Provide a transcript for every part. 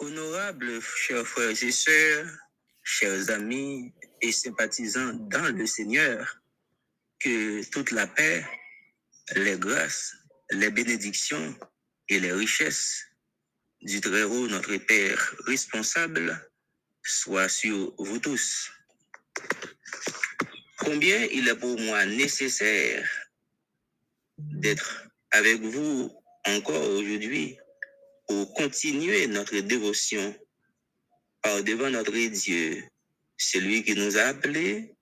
Honorables chers frères et sœurs, chers amis et sympathisants dans le Seigneur, que toute la paix, les grâces, les bénédictions et les richesses du Très-Haut, notre Père responsable, soient sur vous tous. Combien il est pour moi nécessaire d'être avec vous encore aujourd'hui pour continuer notre dévotion par devant notre Dieu, celui qui nous a appelés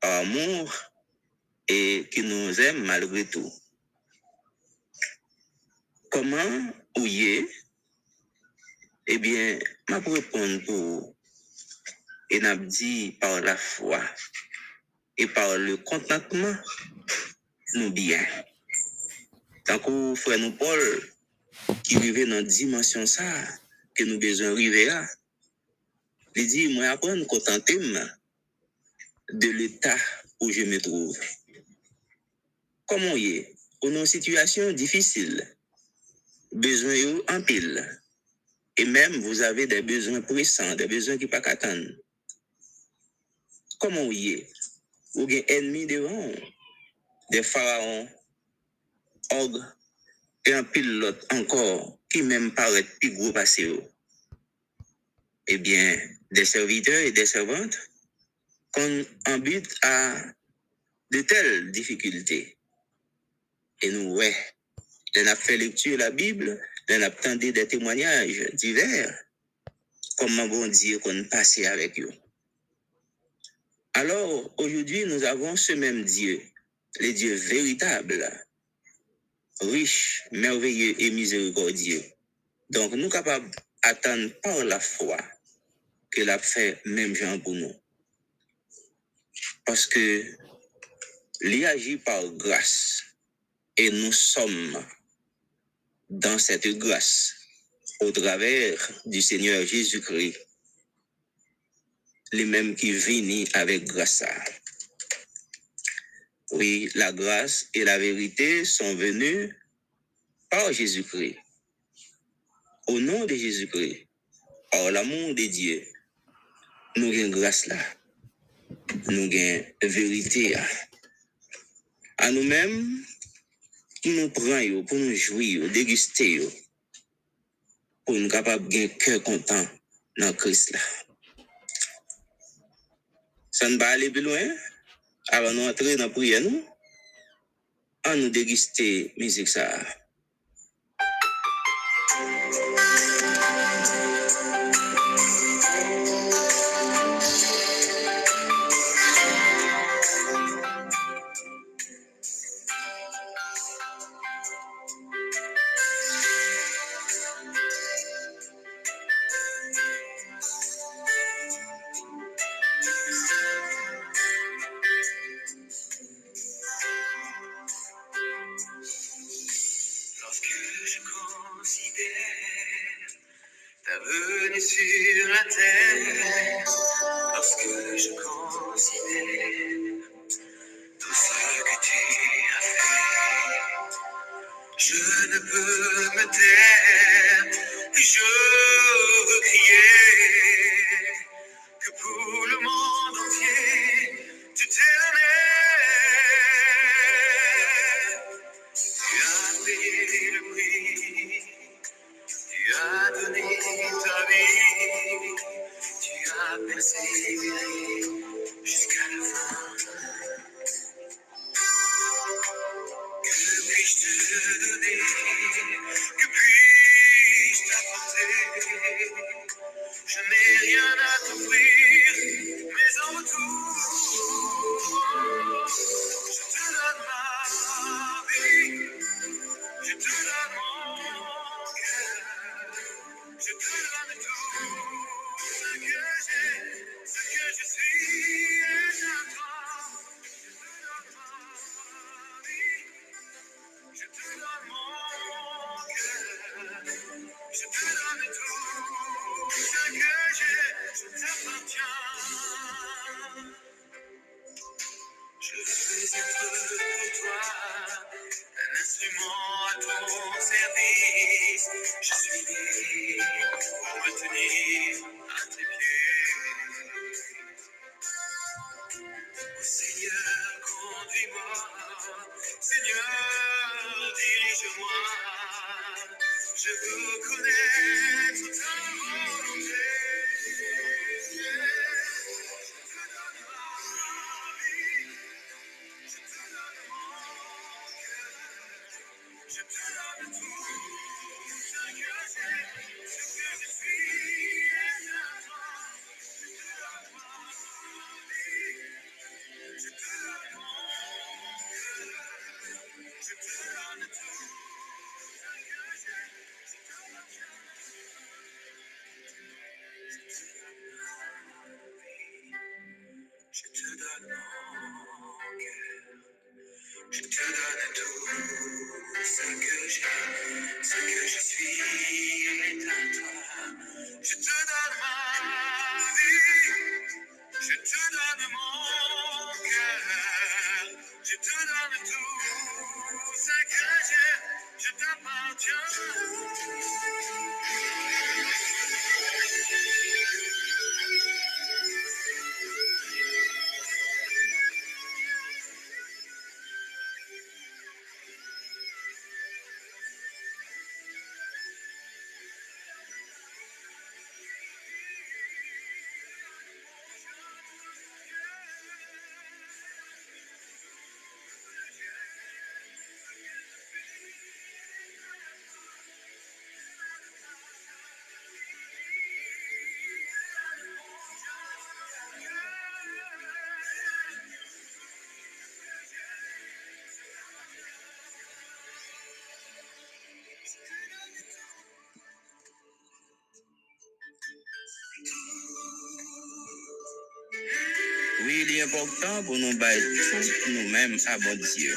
par amour et qui nous aime malgré tout. Comment ouiller Eh bien, ma répondre pour et n'a dit par la foi et par le contentement, nous bien. Tant que frère nous Paul, qui vivait dans la dimension ça, que nous besoin arriver là, il dit, moi, apprendre à contenter de l'état où je me trouve. Comment y est? On est en situation difficile, besoin en pile. Et même, vous avez des besoins pressants, des besoins qui ne pas attendre. Comment y est? Vous avez ennemis devant, des et un pilote encore qui même paraît plus gros passé. Eh bien, des serviteurs et des servantes qu'on en but à de telles difficultés. Et nous, ouais, on a fait lecture de la Bible, on a entendu des témoignages divers, comment bon Dieu qu'on passait avec eux? Alors, aujourd'hui, nous avons ce même Dieu, le Dieu véritable, riche, merveilleux et miséricordieux. Donc, nous capables d'attendre par la foi que l'a fait même Jean pour nous. Parce que il agit par grâce et nous sommes dans cette grâce au travers du Seigneur Jésus-Christ, les mêmes qui viennent avec grâce. Oui, la grâce et la vérité sont venues par Jésus-Christ. Au nom de Jésus-Christ, par l'amour de Dieu, nous avons grâce là. Nous avons vérité. À nous-mêmes, nous prenons pour nous jouir, déguster, pour nous capables de cœur content dans Christ là. Ça ne va aller plus loin? avan nou atre nan priye nou, an nou degiste mizik sa a. je ne peux me taire, je veux crier Oui, il est important pour nous battre pour nous-mêmes à bon Dieu.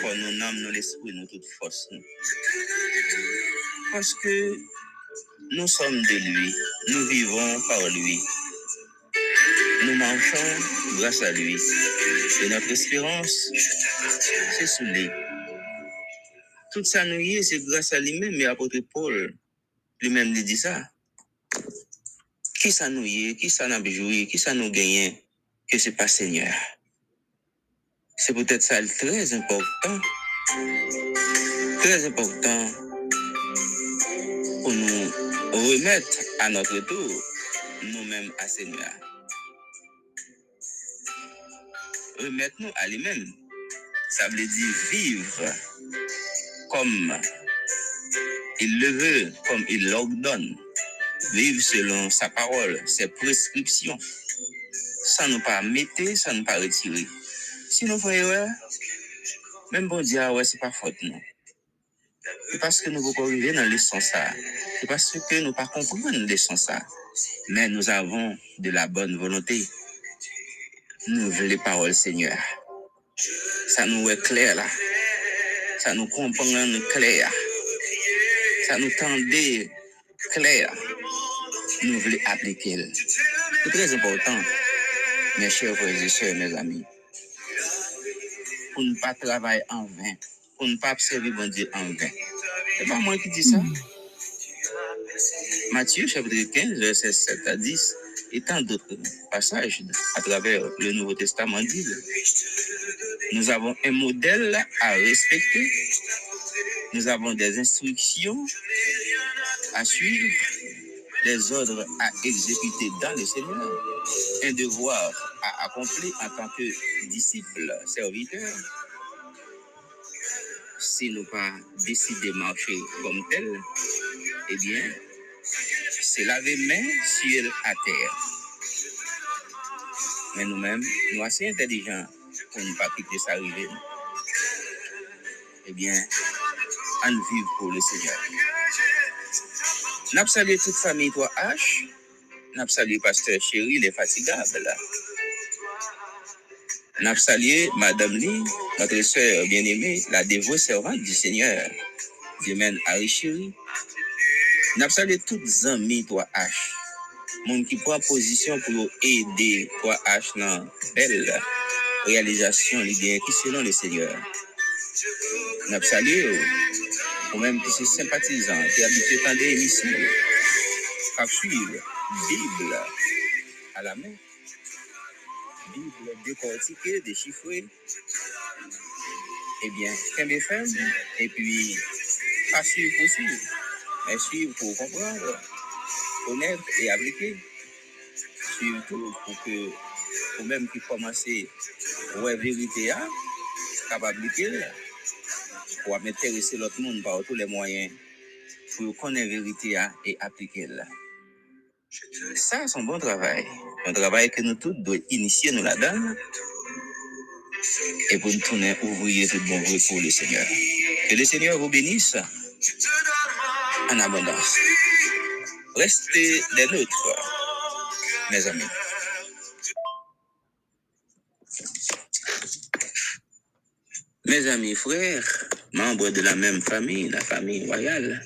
Pour nous âmes, nous l'esprit, nous toute force. Nous. Parce que nous sommes de lui, nous vivons par lui. Nous marchons grâce à lui. Et notre espérance, sous lui. Tout ça nous y est, c'est grâce à lui-même, mais apôtre Paul, lui-même lui dit ça. Qui ça nous y est, qui ça nous joué, qui ça nous gagne, que c'est pas Seigneur. C'est peut-être ça le très important, très important pour nous remettre à notre tour nous-mêmes à Seigneur. Remettre-nous à lui-même. Ça veut dire vivre comme il le veut, comme il l'ordonne. Vivre selon sa parole, ses prescriptions. Sans nous pas mettre, sans nous pas retirer. Si nous erreur, même bon Dieu, ouais, c'est pas faute, non. C'est parce que nous pouvons arriver dans le sens ça. C'est parce que nous pas comprendre le sens ça. Mais nous avons de la bonne volonté. Nous voulons les paroles, Seigneur. Ça nous est clair là. Ça nous comprend clair. Ça nous tendait clair. Nous voulons appliquer. C'est très important, mes chers frères et sœurs, mes amis. Pour ne pas travailler en vain. Pour ne pas observer bon Dieu en vain. C'est pas moi qui dis ça. Matthieu chapitre 15, verset 7 à 10, et tant d'autres passages à travers le Nouveau Testament disent, nous avons un modèle à respecter, nous avons des instructions à suivre, des ordres à exécuter dans le Seigneur, un devoir à accomplir en tant que disciple, serviteur. Si nous pas décidé de marcher comme tel, eh bien, c'est laver main, ciel à terre. Mais nous-mêmes, nous assez intelligents pour ne pas quitter ça arriver. Eh bien, on vive pour le Seigneur. Salué toute famille 3H. N'a salué pasteur chéri, les fatigables. N'a salué Madame Lee, notre sœur bien-aimée, la dévouée servante du Seigneur. Dieu mène Harry chéri. N'a salué toutes les amis 3H. Moun qui prend position pour aider 3H dans belle réalisation les biens qui selon le Seigneur. Nous saluons ou même qui sont sympathisants, qui habitent dans des émissions, qui suivent Bible. À la main, Bible décortiquée, déchiffrée. Eh bien, qu'un FM, et puis, pas suivre pour suivre, mais suivre pour comprendre, connaître et appliquer. Suivre tout pour que, ou même qui commence à voir vérité, hein, capable d'appliquer, pour m'intéresser l'autre monde par tous les moyens. Pour connaître la vérité hein, et appliquer là. Ça, c'est un bon travail. Un travail que nous tous devons initier nous là-dedans et pour nous tourner ouvrier tout bon pour le Seigneur. Que le Seigneur vous bénisse en abondance. Restez des nôtres, mes amis. Mes amis frères, membres de la même famille, la famille royale,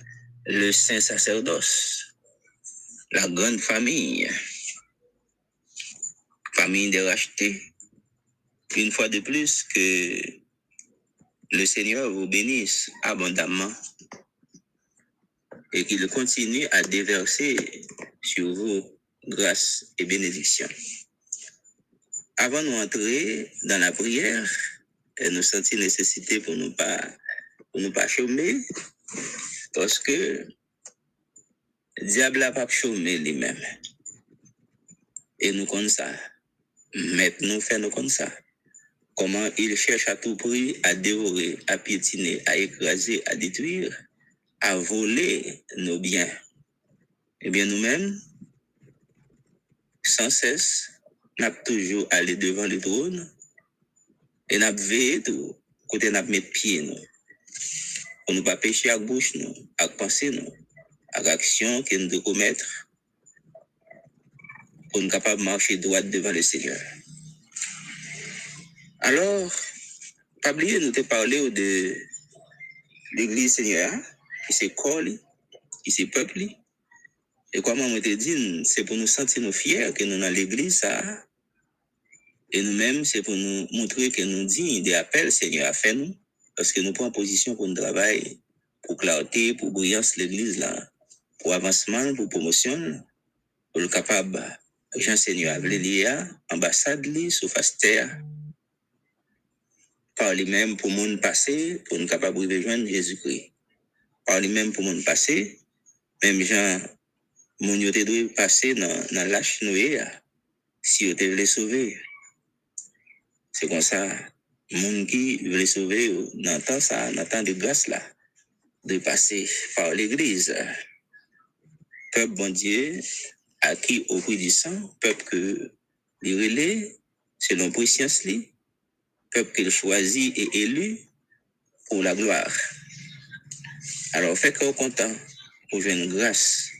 le saint sacerdoce, la grande famille, famille des rachetés, une fois de plus que le Seigneur vous bénisse abondamment et qu'il continue à déverser sur vous grâce et bénédiction. Avant de entrer dans la prière, nous sentir nécessité pour nous pas nous pas chômer parce que diable a pas chômé lui-même. Et nous comme ça. Maintenant nous comme ça. Comment il cherche à tout prix à dévorer à piétiner à écraser à détruire à voler nos biens. Eh bien nous-mêmes sans cesse n'a toujours allé devant le trône et n'a veillé tout, côté n'a mettre pied nous. Pour ne pas pécher à bouche nous, à penser nous, à l'action que nous devons commettre pour nous capable de marcher droit devant le Seigneur. Alors, pas oublier, nous te parler de l'église Seigneur, qui c'est corps, qui c'est peuple. Et comme on te dit, c'est pour nous sentir nous fiers que nous dans l'église, ça, et nous-mêmes, c'est pour nous montrer que nous dignes des appels Seigneur a fait nous, parce que nous prenons position pour nous travailler, pour clarté, pour brillance l'église là, pour avancement, pour promotion, pour le capable, Jean Seigneur a voulu ambassade li, sous terre, par lui-même pour monde passé, pour nous capable de rejoindre Jésus-Christ. Par lui-même pour monde passé, même Jean, mon yote doit passer dans, dans l'âge noé, si vous voulez sauver. C'est comme ça, monde qui veut sauver temps ça, temps de grâce là, de passer par l'église. Peuple bon Dieu, à qui au prix du sang, peuple que les relais, selon préscience peuple qu'il choisit et élu pour la gloire. Alors, fait qu'on content pour une grâce,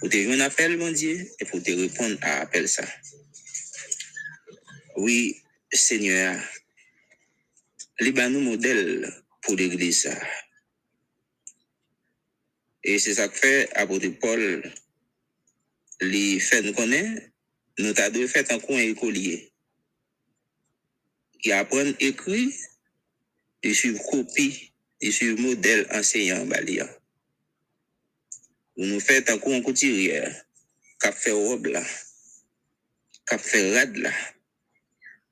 pour te un appel, mon Dieu, et pour te répondre à appel ça. Oui, Seigneur, nous modèle pour l'église. Et c'est ça que fait apôtre Paul, les fait nous connaît, nous t'as deux fait un coin écolier. Qui apprend écrit, et suivre copie, et suivre modèle enseignant balian. Vous nous un coup en couturière, cap fait robe là, cap fait rad là,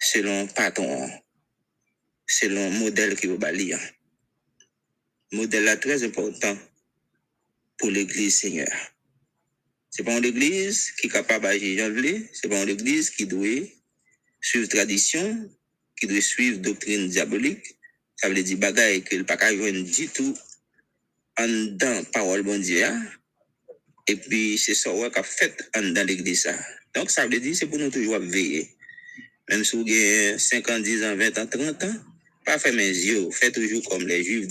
selon patron, selon modèle qui vous bali. Modèle là très important pour l'église Seigneur. C'est pas une église qui est capable d'agir janvier, c'est pas une église qui doit suivre tradition, qui doit suivre doctrine diabolique. Ça veut dire bagaille que le pas du tout en dans parole bon Dieu. hein. Et puis c'est ça ouais, qu'a fait en dans l'église. Donc ça veut dire c'est pour nous toujours veiller. Même si vous avez 5 ans, 10 ans, 20 ans, 30 ans, pas faire mes yeux, faites toujours comme les juifs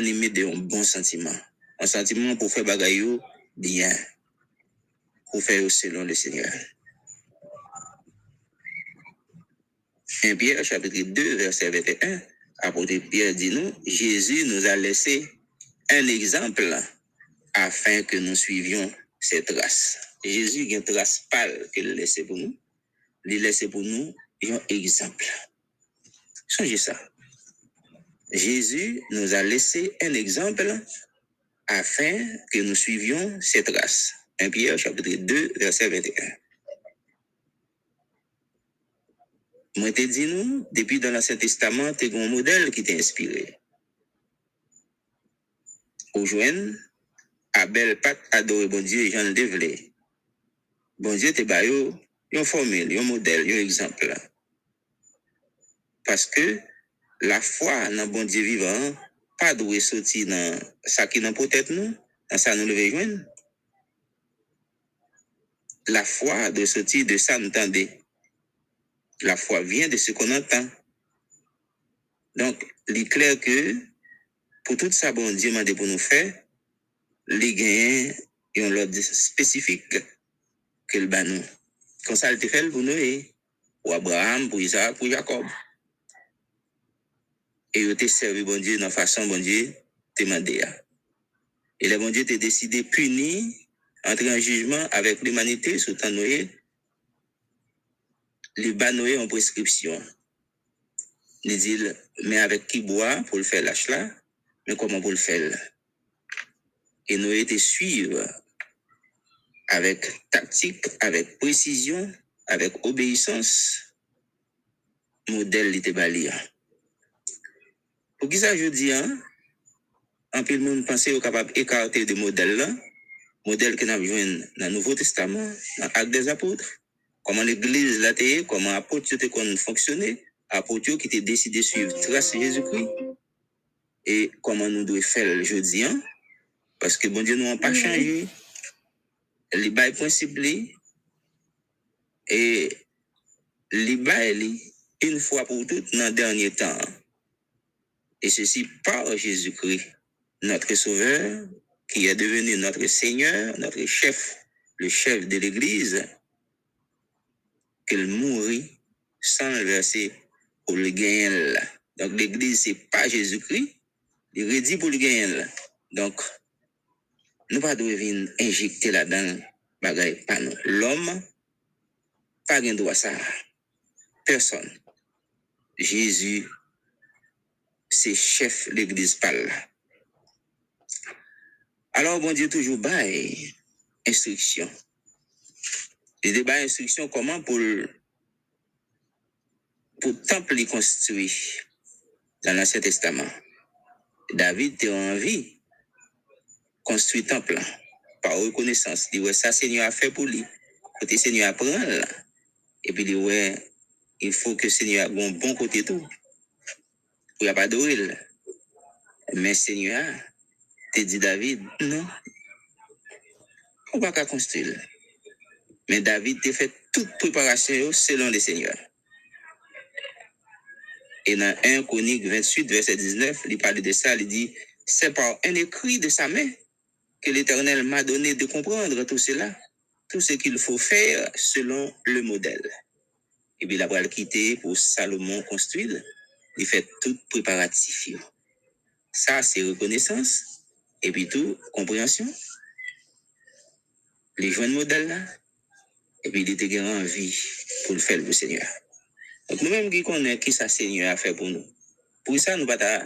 débérés, animés d'un bon sentiment. Un sentiment pour faire bagaille bien, pour faire selon le Seigneur. 1 Pierre chapitre 2, verset 21, apôtre Pierre dit nous, Jésus nous a laissé un exemple afin que nous suivions ses traces. Jésus a une trace pâle qu'il a laissé pour nous. Il a laissé pour nous un exemple. Songez ça. Jésus nous a laissé un exemple afin que nous suivions cette race. 1 Pierre chapitre 2, verset 21. Moi, te dit nous, depuis dans l'Ancien Testament, tu un modèle qui t'a inspiré. Au joindre, Abel pat adoré bon Dieu Jean le dévelé. Bon Dieu te ba yo, yon formule, yon modèle, yon exemple. Parce que la foi dans bon Dieu vivant, pas doué sorti dans ça qui dans peut-être nous, dans ça nous lever joindre. La foi de sortir de ça nous tendez. La foi vient de ce qu'on entend. Donc, il est clair que pour tout ça, bon Dieu m'a dit pour nous faire, les gains et on l'ordre spécifique que le ban nous. Comme ça, il te fait pour nous et pour Abraham, pour Isaac, pour Jacob. Et il te servi, bon Dieu, dans façon, bon Dieu, te demandé. Et le bon Dieu t'a décidé punir, entrer en jugement avec l'humanité sous temps Noé, les bas Noé en prescription. Il dit, mais avec qui boire pour le faire lâche là, mais comment pour le faire? Et Noé te suivre avec tactique, avec précision, avec obéissance, modèle de balia. Pour qui ça je dis, hein? En plus, le monde pense au capable d'écarter de modèle là, modèle que nous avons dans le Nouveau Testament, dans l'Acte des Apôtres, comment l'église l'a été, comment apôtres ont fonctionné, apôtres qui étaient décidé de suivre trace Jésus-Christ, et comment nous devons faire aujourd'hui, hein? Parce que bon Dieu nous n'a pas changé. Les bails principes, et les bails, une fois pour toutes, dans le dernier temps. Et ceci par Jésus-Christ, notre Sauveur, qui est devenu notre Seigneur, notre chef, le chef de l'Église, qu'il mourit sans verser pour le gagner là. Donc l'Église, c'est pas Jésus-Christ, il est dit pour le gagner là. Donc, nous pas devons injecter là-dedans bagaille pas. L'homme, pas de droit ça. Personne. Jésus, c'est chef de l'église là. Alors, bon Dieu, toujours bail instruction. Il débat instruction comment pour pour temple construit dans l'Ancien Testament? David a envie construire temple là, par reconnaissance. Il dit ouais ça Seigneur a fait pour lui. Côté Seigneur apprend là. Et puis il dit ouais il faut que Seigneur ait un bon côté tout. Pour pas adorer. Mais Seigneur te dit David non? On va pas construire. Mais David te fait toute préparation selon le Seigneur. Et dans 1 Chronique 28, verset 19, il parle de ça, il dit, c'est par un écrit de sa main que l'Éternel m'a donné de comprendre tout cela, tout ce qu'il faut faire selon le modèle. Et puis il a quitter pour Salomon construire, il fait tout préparatif. Ça, c'est reconnaissance, et puis tout, compréhension. Les jeunes modèles là, et puis il était envie pour le faire le Seigneur. Donc nous-mêmes qui connaissons qui ça Seigneur a fait pour nous. Pour ça, nous pas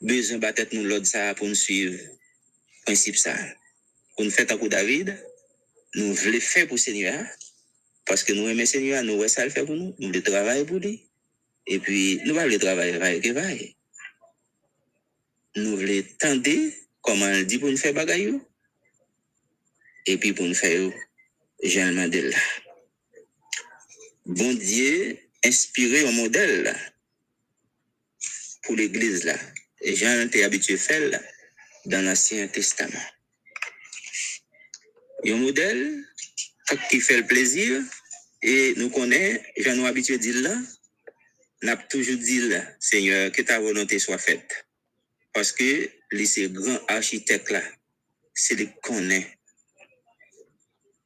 besoin de nous l'autre ça pour nous suivre principe ça. Pour nous faire un coup David, nous voulons faire pour le Seigneur. Parce que nous aimons le Seigneur, nous voulons ça le faire pour nous. Nous Et puis, nous voulons travailler, travailler, travailler. Nous voulons tendre, comment il dit pour nous faire bagaille. Et puis pour nous faire, Jean Mandela. Bon Dieu, inspiré un modèle pour l'église là. Jean était habitué à faire dans l'Ancien Testament. Un modèle qui fait le plaisir et nous connaissons, Jean nous habitué à dire là, n'a toujours dit Seigneur, que ta volonté soit faite. Parce que ces grands architectes là, c'est les connaît.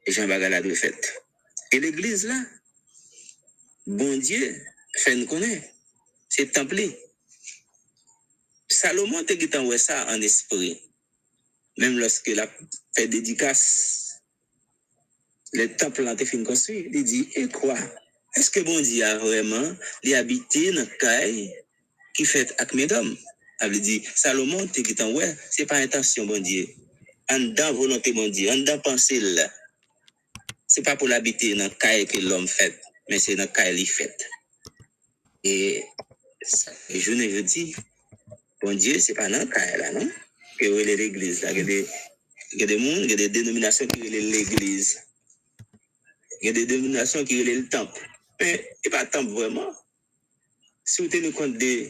Et Jean Bagala de fait. Et l'église là, bon Dieu, fait nous connaître. C'est templé. Salomon te en ça en esprit. Même lorsque la fait dédicace, le temple a été construit, il dit, et quoi? Est-ce que bon Dieu a vraiment, habité dans caille qui fait avec mesdames. Elle dit, Salomon, qui t'en ouais, c'est pas intention, bon Dieu. En dedans volonté, bon Dieu, en dedans pensée, là. C'est pas pour l'habiter dans le caille que l'homme fait, mais c'est dans le caille qu'il fait. Et, je ne je dis, bon Dieu, c'est pas dans le caille là, non? Que est l'église là? Il y a des, il y a des mondes, il y a des dénominations qui sont l'église. A le. Mais il a pas de temple vraiment. Si vous tenez compte de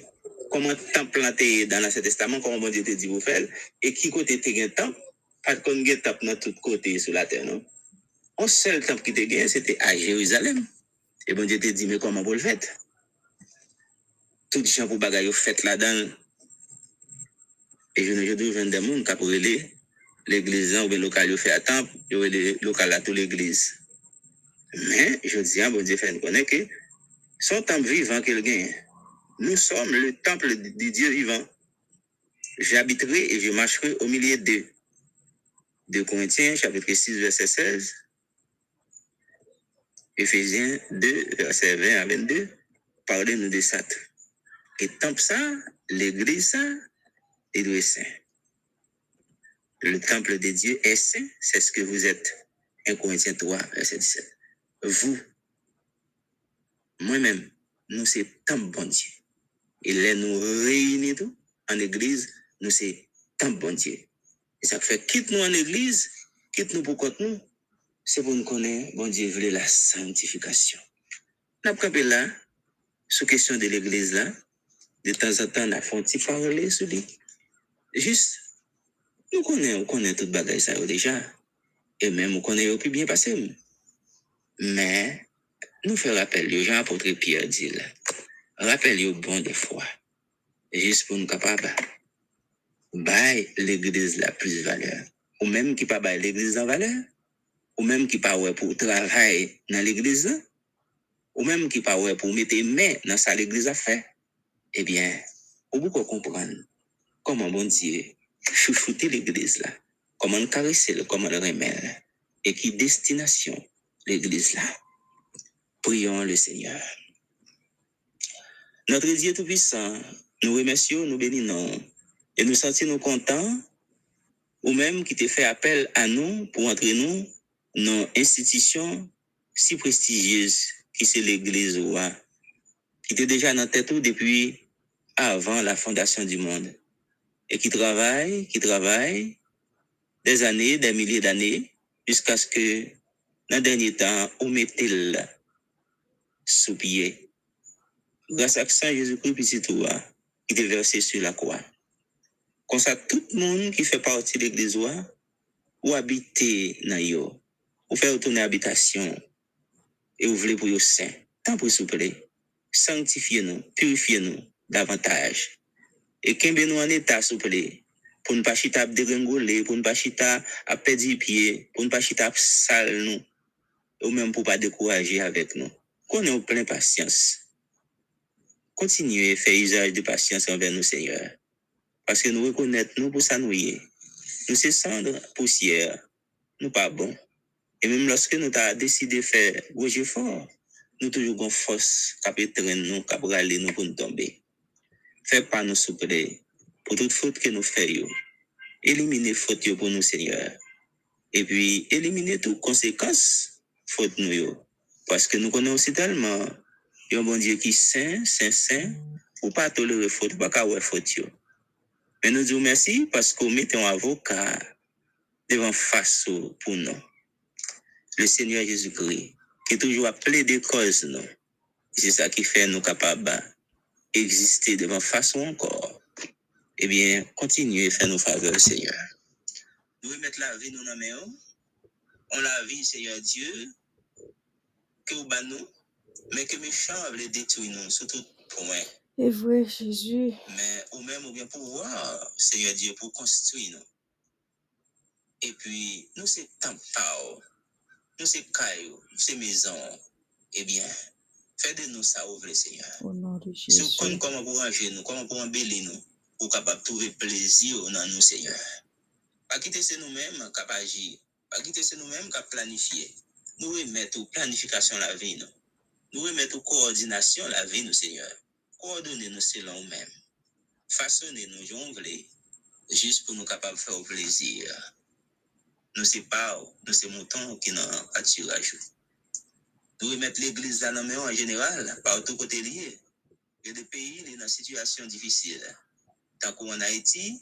comment le temple planté dans l'Ancien Testament, comment bon Dieu dit vous faire, et qui côté te un temple, pas qu'on a un temple dans tous côtés sur la terre, non? Seul temple qui te gagne, c'était à Jérusalem. Et bon Dieu te dit, mais comment vous le faites? Tout les gens pour bagaille fait là-dedans. Et je ne dis, je des gens qui aller l'église ou bien local, il fait à temple, il y a local à toute Mais, je dis, bon Dieu fait nous connaître que son temple vivant qu'il gagne. Nous sommes le temple du Dieu vivant. J'habiterai et je marcherai au milieu d'eux. De Corinthiens, chapitre 6, verset 16. Éphésiens 2, verset 20 à 22. Parlez-nous de ça. Et temple ça, l'église ça, et doit saint. Le temple de Dieu est saint, c'est ce que vous êtes. 1 Corinthiens 3, verset 17. Vous, moi-même, nous c'est temple bon Dieu. Et là, nous réunissons en église, nous c'est temple bon Dieu. Et ça fait quitte nous en église, quitte nous pour contre nous, c'est pour nous connaître, bon Dieu voulait la sanctification. Nous avons là, sous question de l'église là, de temps en temps, on a fait un petit parler sur lui. Juste, nous connaissons, on connaît tout bagage ça déjà. Et même, on connaît au plus bien passé. Mais, nous faisons rappel, gens apôtre Pierre dit là, rappel au bon de foi. Juste pour nous capables, bail l'église la plus valeur. Ou même qui pas bail l'église en valeur. Ou même qui pas pour travailler dans l'église. Ou même qui pas pour mettre main dans sa l'église à faire. Eh bien, ou beaucoup comprendre comment bon Dieu chouchouter l'église là? Comment le caresser, comment le remettre. Et qui destination l'église là. Prions le Seigneur. Notre Dieu Tout-Puissant, nous remercions, nous bénissons et nous sentons contents, ou même qui te fait appel à nous pour entrer nous dans institution si prestigieuse qui c'est l'Église ouah, qui était déjà dans tête depuis avant la fondation du monde et qui travaille, qui travaille des années, des milliers d'années jusqu'à ce que dans le dernier temps, on mette le sous pied grâce à ça, Jésus-Christ, petit toi, qui est versé sur la croix. Comme ça, tout le monde qui fait partie de l'église, ouah, ou habiter dans yo, ou faire retourner habitation, et ou voulez pour yo saint, tant pour vous plaît, sanctifiez-nous, purifiez-nous davantage. Et qu'un nous en état, s'il vous plaît, pour ne pas chita à dégringoler, pour ne pas chita à perdre pied, pour ne pas chita à sale nous, ou menm pou pa dekouraje avèk nou. Konen ou plen pasyans. Kontinye fè usaj de pasyans anvè nou seigneur. Paske nou rekonèt nou pou sa nou ye. Nou se sandre pousyèr. Nou pa bon. E menm loske nou ta deside fè goje fòr, nou toujou gon fòs kap etren nou, kap rale nou pou nou tombe. Fè pa nou souple pou tout fòt ke nou fè yo. Elimine fòt yo pou nou seigneur. E pi elimine tout konsekans faute nous. Parce que nous connaissons aussi tellement un bon Dieu qui est saint, saint, saint, ou pas tolérer faute, ou pas qu'à ouais faute. Mais nous disons merci parce qu'on met un avocat devant face pour nous. Le Seigneur Jésus-Christ, qui est toujours appelé des causes, nous. C'est ça qui fait nous capables d'exister devant face encore. Eh bien, continuez à faire nos faveurs, Seigneur. Nous remettons la vie dans. On la vie, Seigneur Dieu, que vous nous, mais que méchants veulent détruire nous, surtout pour moi. C'est vrai, Jésus. Mais ou même ou bien pouvoir, Seigneur Dieu, pour construire nous. Et puis, nous c'est temple, nous c'est caillou, nous c'est maison. Eh bien, faites de nous ça ouvre, Seigneur. Au nom de Si vous Jésus. comment pour ranger nous, comment pour embellir nous, pour capable trouver plaisir dans nous, Seigneur. Pas quitter c'est nous-mêmes qui agir, Bagite se nou menm ka planifiye. Nou remet ou planifikasyon la vey nou. Nou remet ou koordinasyon la vey nou, Seigneur. Koordone nou se lan ou menm. Fasone nou yon vle. Jist pou nou kapab fè ou plezir. Nou se pa ou, nou se mouton ou ki nan patirajou. Nou remet l'Eglise la nan men ou an jeneral, pa ou tou kote liye. Ve de peyi li nan situasyon difisil. Tankou an Haiti,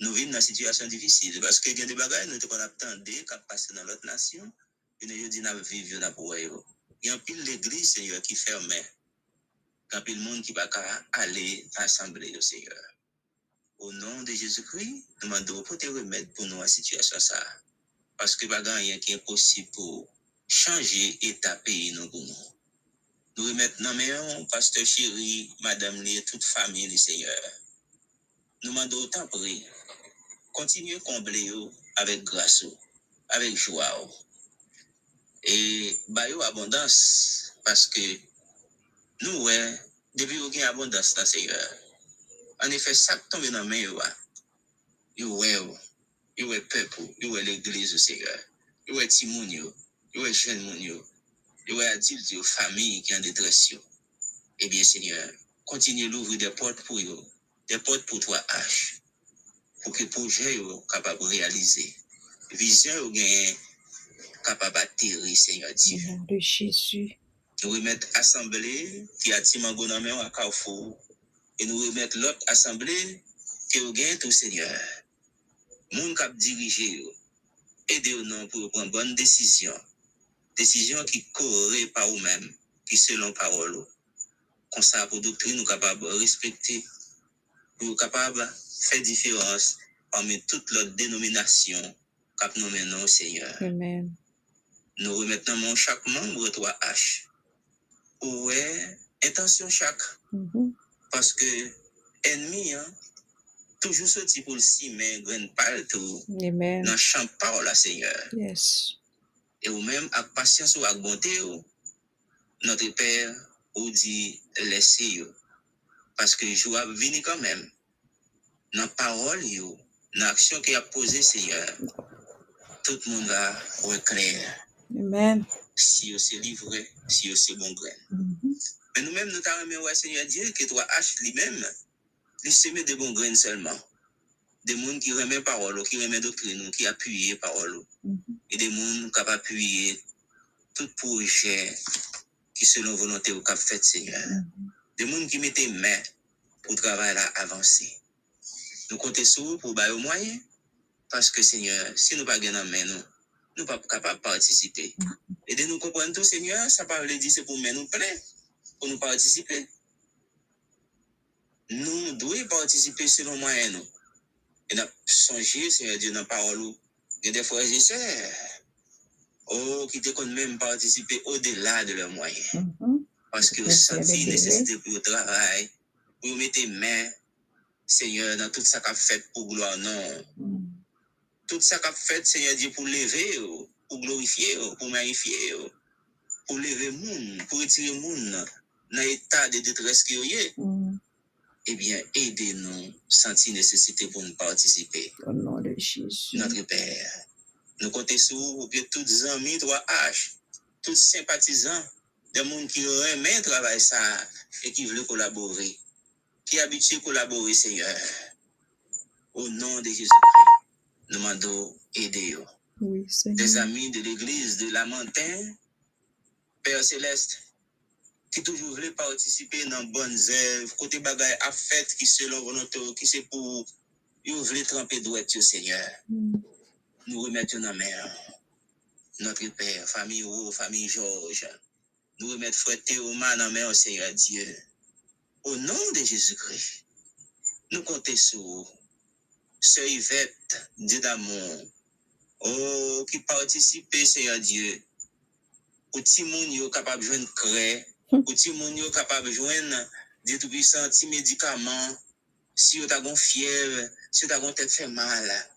nous vivons dans une situation difficile. Parce que il y a des bagages, nous qu'on attendait, qui passent dans l'autre nation, et nous disons, nous vivons dans pour. Il y a un pile l'église, Seigneur, qui ferme. Il y a monde qui va aller assembler au Seigneur. Au nom de Jésus-Christ, nous demandons pour te remettre pour nous la situation ça. Parce que rien qui est possible pour changer état pays nous pour nous. Nous remettons dans pasteur chéri, madame toute famille, le Seigneur. Nous demandons autant prier. Continuez à combler avec grâce, avec joie. Et bah yo abondance parce que nous ouais, depuis aucune abondance dans le Seigneur. En effet, ça tombe dans la main yo, a, yo ouais, yo, yo ouais peuple, yo ouais l'église au Seigneur. Yo ouais timoun yo, yo ouais jeune moun ouais adulte yo, famille qui en détresse. Eh bien, Seigneur, continue d'ouvrir des portes pour eux, des portes pour toi, H, pour que le projet yo capable de réaliser. Vision capable d'atterrir, Seigneur Au Dieu. nom de Jésus. Nous remettre assemblée qui a Timango dans à Carrefour. Et nous remettre l'autre assemblée qui a gagné tout, Seigneur. Moun kap dirige yo. Aidez au nom pour prendre bonne décision. Décision qui corrée par vous-même, qui selon parole. Comme ça, pour doctrine, nous capables de respecter, pour capable de faire différence parmi toutes les dénominations cap nous menons, Seigneur. Amen. Nous remettons mon chaque membre 3H. Ouais, intention chaque. Mhm. Parce que ennemi, hein, toujours sorti pour le cimer, graine partout, Amen. dans champ parole, Seigneur. Yes. Et ou même, avec patience ou avec bonté, notre Père, ou dit, laissez yo. Parce que je vais venir quand même. Dans la parole, yo, l'action qu'il a posée, Seigneur, tout le monde va clair. Amen. Si yo c'est livré, si yo c'est bon grain. Mhm. Mais nous-mêmes, nous t'avons ouais, Seigneur Dieu, que toi, H lui-même, il semer de bons graines seulement. Des gens qui remettent parole, qui remettent doctrine, qui appuient parole. Mhm. Et des gens qui appuyer tout projet qui, selon volonté, ou cap fait, Seigneur. Mhm. Des gens qui mettent main pour travailler là avancer. Nou kontè sou pou ba yo mwayen. Paske seigneur, si nou pa gen nan men nou, nou pa kapap partisipe. E de nou kompren tou seigneur, sa pa vle di se pou men nou ple, pou nou partisipe. Nou dwe partisipe selon mwayen nou. E nap sonje, seigneur, di nan parolou. E de fwa jesè, ou ki te kon men partisipe ou de la de le mwayen. Paske ou santi nesesite pou yo travay, pou yo mette men, Seigneur, nan tout sa kap fèt pou gloa nan. Tout sa kap fèt, Seigneur, di pou leve yo, oh, pou glorifye yo, oh, pou marifiye yo, oh, pou leve moun, pou retire moun nan etat de detres ki yo ye. Mm. Ebyen, eh ede nou santi nesesite pou nou partisipe. Oh, Notre Père, nou kote sou pou tout zanmi 3H, tout simpatizan de moun ki yo remen travay sa e ki vle kolabori. Qui veulent collaborer, Seigneur. Au nom de Jésus-Christ, nous demandons aider. Oui, Des amis de l'église de Lamentin, Père Céleste, qui toujours voulaient participer dans bonnes œuvres, côté bagaille à fête qui selon volonté, qui c'est pour, ils veulent tremper droit, Seigneur Mhm. nous remettons la main notre Père, famille Roux, famille Georges. Nous remettons frère Théoma la main au Seigneur Dieu. Au nom de Jésus-Christ, nous comptons sur vous. Sœur Yvette, Dieu d'amour. Oh, qui participe, Seigneur Dieu. Monde yo capable de joindre cré, pour tout le monde yo capable de joindre des tout-puissants, petits médicaments. Si vous avez une fièvre, si vous avez une tête fait mal.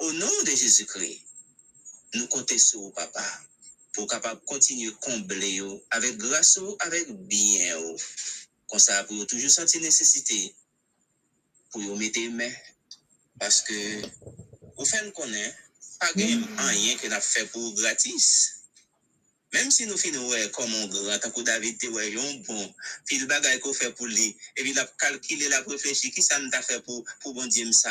Au nom de Jésus-Christ, nous comptons sur vous, papa, pour capable continuer à combler avec grâce, avec bien. konsa pou yo toujou santi nesesite pou yo mette men paske ou fen konen pa gen anyen ke nap fe pou gratis. Menm si nou fin wè komon gran takou David te wè yon bon fil bagay ko fe pou li evi nap kalkile la preflechi ki sa mta fe pou, pou bon di msa